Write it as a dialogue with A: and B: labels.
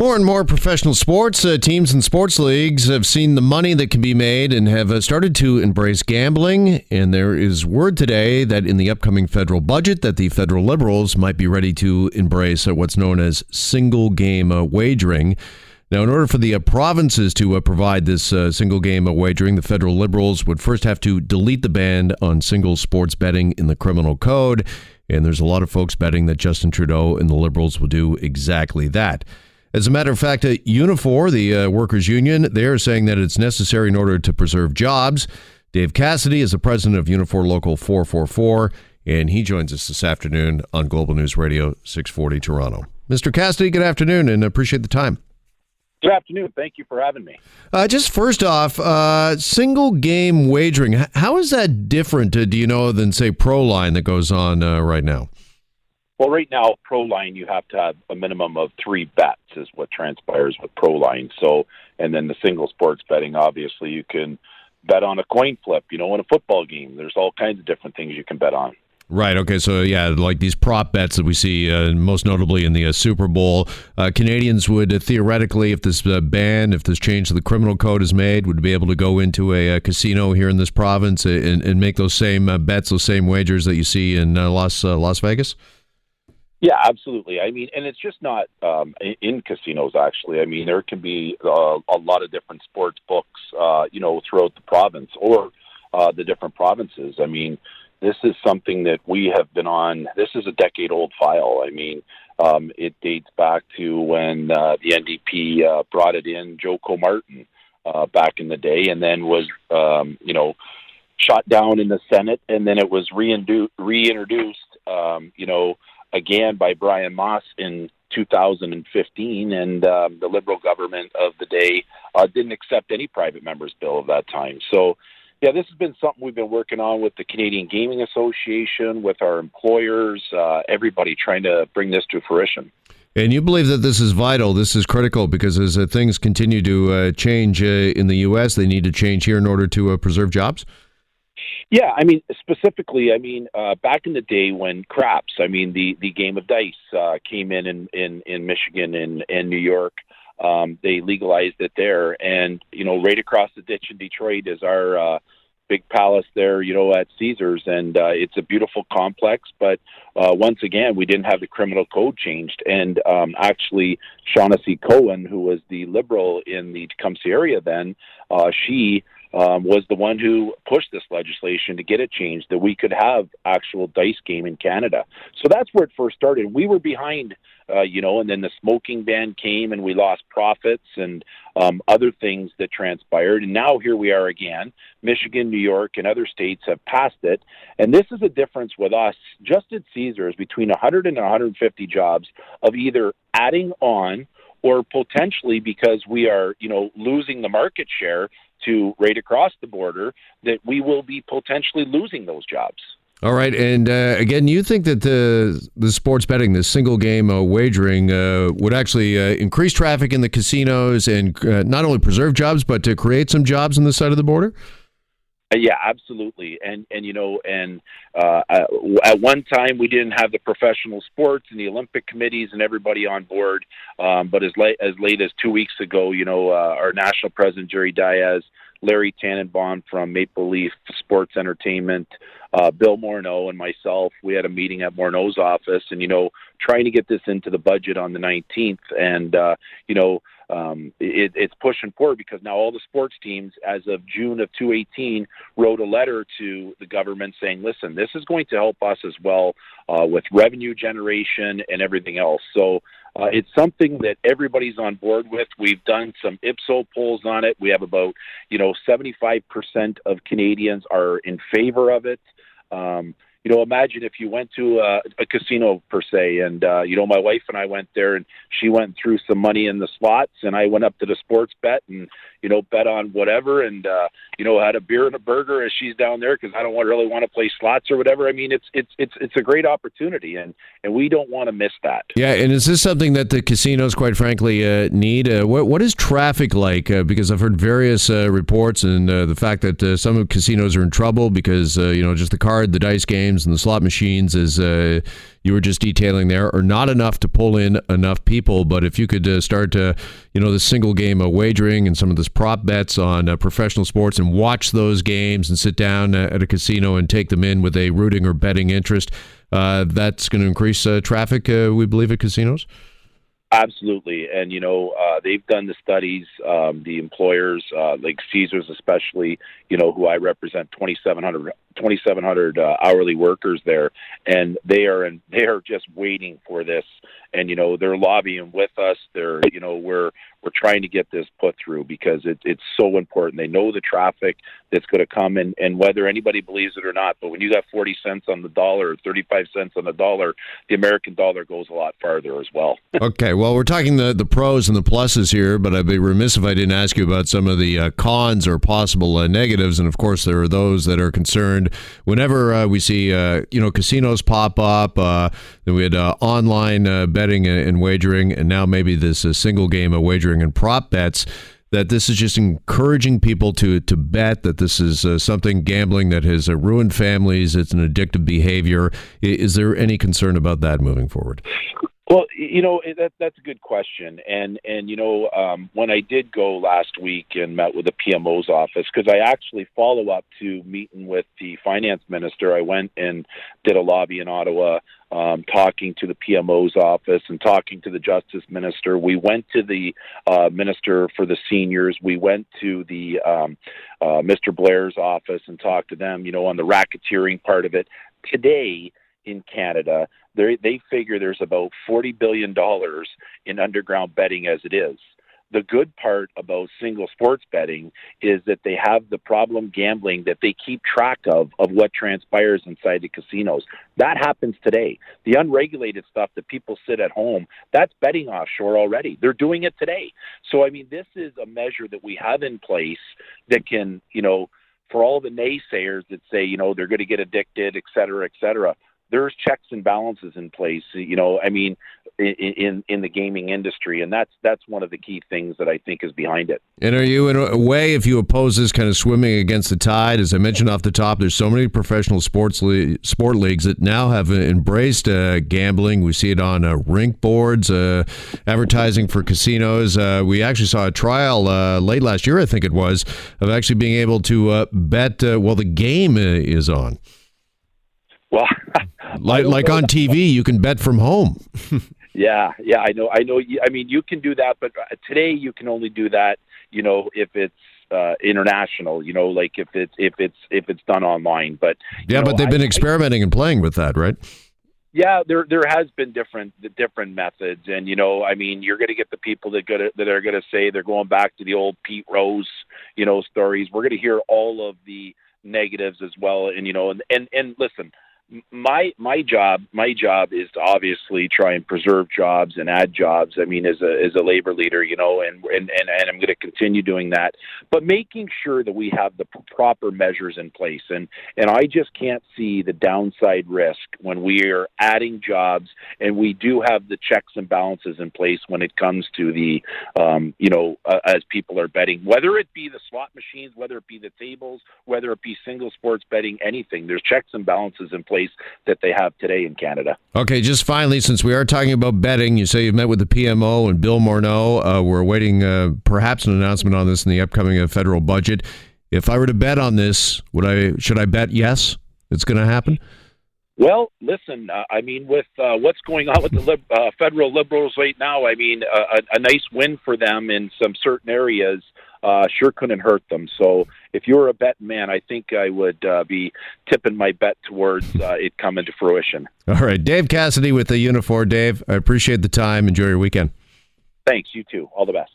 A: More and more professional sports uh, teams and sports leagues have seen the money that can be made and have uh, started to embrace gambling. And there is word today that in the upcoming federal budget, that the federal liberals might be ready to embrace uh, what's known as single game uh, wagering. Now, in order for the uh, provinces to uh, provide this single game wagering, the federal liberals would first have to delete the ban on single sports betting in the criminal code. And there's a lot of folks betting that Justin Trudeau and the liberals will do exactly that. As a matter of fact, at Unifor, the uh, workers' union, they are saying that it's necessary in order to preserve jobs. Dave Cassidy is the president of Unifor Local 444, and he joins us this afternoon on Global News Radio 640 Toronto. Mr. Cassidy, good afternoon, and appreciate the time.
B: Good afternoon. Thank you for having me.
A: Uh, just first off, uh, single game wagering, how is that different, uh, do you know, than, say, Pro Line that goes on uh, right now?
B: Well, right now, Proline, you have to have a minimum of three bets, is what transpires with Proline. So, and then the single sports betting, obviously, you can bet on a coin flip, you know, in a football game. There's all kinds of different things you can bet on.
A: Right. Okay. So yeah, like these prop bets that we see, uh, most notably in the uh, Super Bowl, uh, Canadians would uh, theoretically, if this uh, ban, if this change to the criminal code is made, would be able to go into a, a casino here in this province and, and make those same uh, bets, those same wagers that you see in Las Las Vegas.
B: Yeah, absolutely. I mean, and it's just not um, in casinos. Actually, I mean, there can be uh, a lot of different sports books, uh, you know, throughout the province or uh, the different provinces. I mean, this is something that we have been on. This is a decade-old file. I mean, um, it dates back to when uh, the NDP uh, brought it in, Joe Comartin, uh, back in the day, and then was, um, you know, shot down in the Senate, and then it was reintroduced, um, you know again by Brian Masse in 2015, and um, the Liberal government of the day uh, didn't accept any private members bill of that time. So, yeah, this has been something we've been working on with the Canadian Gaming Association, with our employers, uh, everybody trying to bring this to fruition.
A: And you believe that this is vital, this is critical, because as uh, things continue to uh, change uh, in the U.S., they need to change here in order to uh, preserve jobs?
B: Yeah, I mean specifically, I mean uh, back in the day when craps, I mean the the game of dice uh, came in in in, in Michigan and in New York. Um, they legalized it there, and you know, right across the ditch in Detroit is our uh, big palace there, you know, at Caesars, and uh, it's a beautiful complex. But uh, once again, we didn't have the criminal code changed, and um, actually, Shaughnessy Cohen, who was the liberal in the Tecumseh area then, uh, she um, was the one who pushed this legislation to get it changed that we could have actual dice game in Canada. So that's where it first started. We were behind, uh, you know, and then the smoking ban came and we lost profits and um, other things that transpired. And now here we are again. Michigan, New York, and other states have passed it. And this is a difference with us, just at Caesars, between 100 and 150 jobs of either adding on or potentially because we are, you know, losing the market share to right across the border, that we will be potentially losing those jobs.
A: All right, and uh, again, you think that the the sports betting, the single game uh, wagering, uh, would actually uh, increase traffic in the casinos and uh, not only preserve jobs, but to create some jobs on the side of the border?
B: Uh, yeah, absolutely. And and you know, and uh, at one time we didn't have the professional sports and the Olympic committees and everybody on board. Um, but as late as late as two weeks ago, you know, uh, our national president Jerry Dias. Larry Tannenbaum from Maple Leaf Sports Entertainment, uh, Bill Morneau, and myself, we had a meeting at Morneau's office, and you know, trying to get this into the budget on the 19th, and uh, you know um, it, it's pushing forward because now all the sports teams, as of June of 2018, wrote a letter to the government saying, "Listen, this is going to help us as well uh, with revenue generation and everything else." So uh, it's something that everybody's on board with. We've done some Ipsos polls on it. We have about, you know, 75% of Canadians are in favor of it. Um, you know, imagine if you went to a, a casino per se, and uh, you know, my wife and I went there, and she went through some money in the slots, and I went up to the sports bet, and you know, bet on whatever, and uh, you know, had a beer and a burger as she's down there because I don't want, really want to play slots or whatever. I mean, it's it's it's it's a great opportunity, and and we don't want to miss that.
A: Yeah, and is this something that the casinos, quite frankly, uh, need? Uh, what what is traffic like? Uh, because I've heard various uh, reports, and uh, the fact that uh, some of casinos are in trouble because uh, you know just the card, the dice game games and the slot machines, as uh, you were just detailing there, are not enough to pull in enough people. But if you could uh, start, to, you know, the single game of wagering and some of this prop bets on uh, professional sports and watch those games and sit down uh, at a casino and take them in with a rooting or betting interest, that's going to increase traffic, we believe, at casinos.
B: Absolutely, and you know uh, they've done the studies. Um, the employers, uh, like Caesars, especially, you know, who I represent, 2,700, 2,700 uh, hourly workers there, and they are and they are just waiting for this. And you know they're lobbying with us. They're you know we're we're trying to get this put through because it, it's so important. They know the traffic that's going to come, and, and whether anybody believes it or not, but when you got 40 cents on the dollar or 35 cents on the dollar, the American dollar goes a lot farther as well.
A: okay, well, we're talking the, the pros and the pluses here, but I'd be remiss if I didn't ask you about some of the uh, cons or possible uh, negatives. And of course, there are those that are concerned whenever uh, we see uh, you know casinos pop up. Uh, we had uh, online betting and wagering, and now maybe this single game of wagering and prop bets that this is just encouraging people to to bet that this is uh, something gambling that has uh, ruined families. It's an addictive behavior. Is there any concern about that moving forward?
B: Well, you know that that's a good question, and and you know um, when I did go last week and met with the PMO's office because I actually follow up to meeting with the finance minister. I went and did a lobby in Ottawa, um, talking to the PMO's office and talking to the justice minister. We went to the uh, minister for the seniors. We went to the um, uh, Mr. Blair's office and talked to them. You know on the racketeering part of it today in Canada they they figure there's about forty billion dollars in underground betting as it is. The good part about single sports betting is that they have the problem gambling that they keep track of of what transpires inside the casinos. That happens today. The unregulated stuff that people sit at home, that's betting offshore already. They're doing it today. So I mean this is a measure that we have in place that can, you know, for all the naysayers that say, you know, they're going to get addicted, et cetera, et cetera there's checks and balances in place. You know, I mean, in in the gaming industry, and that's that's one of the key things that I think is behind it.
A: And are you in a way, if you oppose this kind of swimming against the tide, as I mentioned off the top, there's so many professional sports le- sport leagues that now have embraced uh, gambling. We see it on uh, rink boards, uh, advertising for casinos. Uh, we actually saw a trial uh, late last year, I think it was, of actually being able to uh, bet while the game is on.
B: Well,
A: like like on TV, you can bet from home.
B: yeah, yeah, I know, I know. I mean, you can do that, but uh, today you can only do that. You know, if it's uh, international. You know, like if it's if it's if it's done online. But
A: yeah,
B: know,
A: but they've been experimenting I, and playing with that, right?
B: Yeah, there there has been different the different methods, and you know, I mean, you're going to get the people that gonna, that are going to say they're going back to the old Pete Rose, you know, stories. We're going to hear all of the negatives as well, and you know, and and and listen, my my job my job is to obviously try and preserve jobs and add jobs. I mean, as a as a labor leader, you know, and and and, and I'm going to continue doing that. But making sure that we have the proper measures in place, and and I just can't see the downside risk when we are adding jobs, and we do have the checks and balances in place when it comes to the, um, you know, uh, as people are betting, whether it be the slot machines, whether it be the tables, whether it be single sports betting, anything. There's checks and balances in place place that they have today in Canada.
A: Okay, just finally, since we are talking about betting, you say you've met with the PMO and Bill Morneau. Uh, we're awaiting uh, perhaps an announcement on this in the upcoming uh, federal budget. If I were to bet on this, would I? Should I bet yes? It's going to happen.
B: Well, listen, uh, I mean, with uh, what's going on with the lib- uh, federal liberals right now, I mean, a, a nice win for them in some certain areas uh, sure couldn't hurt them. So if you were a bet man, I think I would uh, be tipping my bet towards uh, it coming to fruition.
A: All right, Dave Cassidy with the Unifor. Dave, I appreciate the time. Enjoy your weekend.
B: Thanks. You too. All the best.